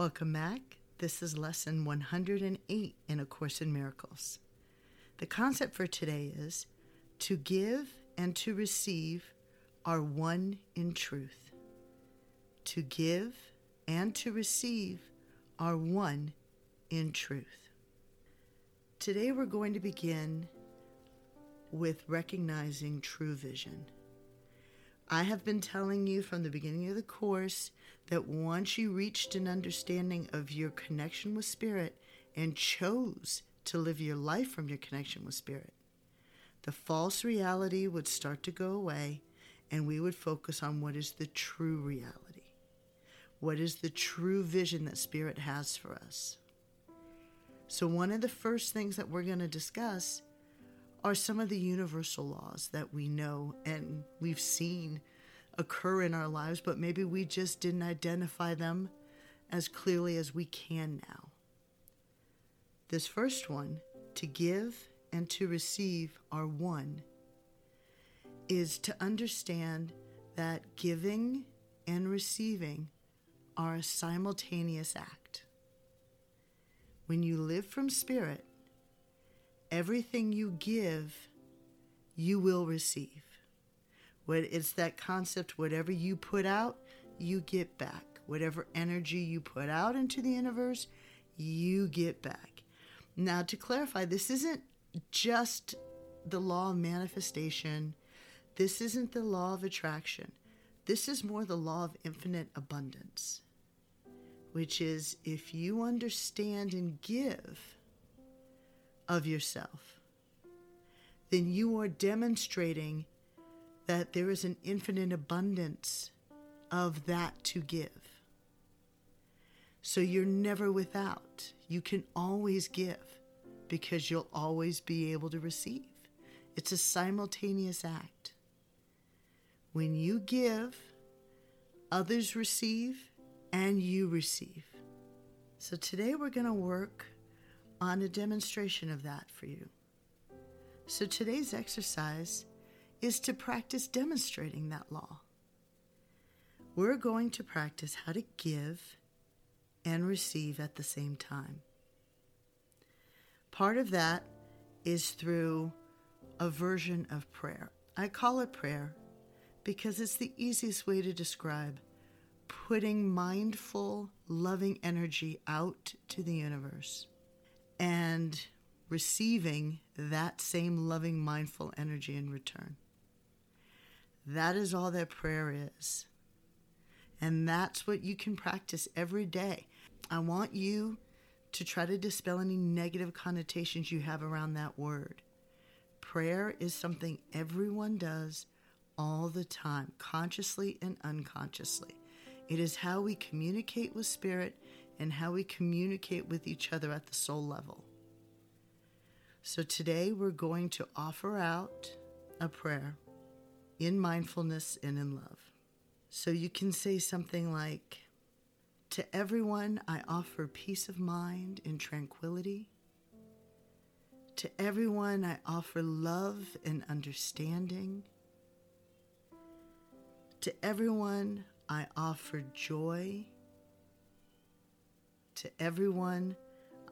Welcome back. This is lesson 108 in A Course in Miracles. The concept for today is to give and to receive are one in truth. To give and to receive are one in truth. Today we're going to begin with recognizing true vision. I have been telling you from the beginning of the course that once you reached an understanding of your connection with Spirit and chose to live your life from your connection with Spirit, the false reality would start to go away and we would focus on what is the true reality. What is the true vision that Spirit has for us? So, one of the first things that we're going to discuss are some of the universal laws that we know and we've seen occur in our lives, but maybe we just didn't identify them as clearly as we can now. This first one, to give and to receive are one, is to understand that giving and receiving are a simultaneous act. When you live from spirit, everything you give, you will receive. It's that concept whatever you put out, you get back. Whatever energy you put out into the universe, you get back. Now, to clarify, this isn't just the law of manifestation, this isn't the law of attraction. This is more the law of infinite abundance, which is if you understand and give of yourself, then you are demonstrating that there is an infinite abundance of that to give. So you're never without. You can always give because you'll always be able to receive. It's a simultaneous act. When you give, others receive and you receive. So today we're going to work on a demonstration of that for you. So today's exercise is to practice demonstrating that law. We're going to practice how to give and receive at the same time. Part of that is through a version of prayer. I call it prayer because it's the easiest way to describe putting mindful, loving energy out to the universe and receiving that same loving, mindful energy in return. That is all that prayer is. And that's what you can practice every day. I want you to try to dispel any negative connotations you have around that word. Prayer is something everyone does all the time, consciously and unconsciously. It is how we communicate with Spirit and how we communicate with each other at the soul level. So today we're going to offer out a prayer in mindfulness and in love. So you can say something like, To everyone, I offer peace of mind and tranquility. To everyone, I offer love and understanding. To everyone, I offer joy. To everyone,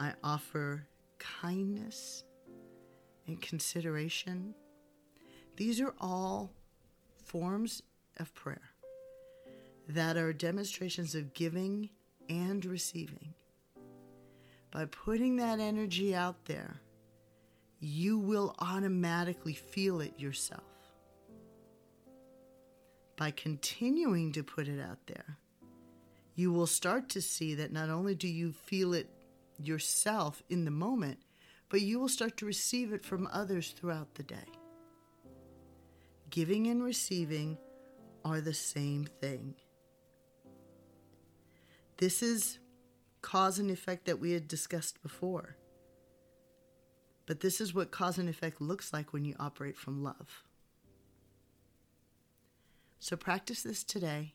I offer kindness and consideration. These are all forms of prayer that are demonstrations of giving and receiving. By putting that energy out there, you will automatically feel it yourself. By continuing to put it out there, you will start to see that not only do you feel it yourself in the moment, but you will start to receive it from others throughout the day. Giving and receiving are the same thing. This is cause and effect that we had discussed before. But this is what cause and effect looks like when you operate from love. So practice this today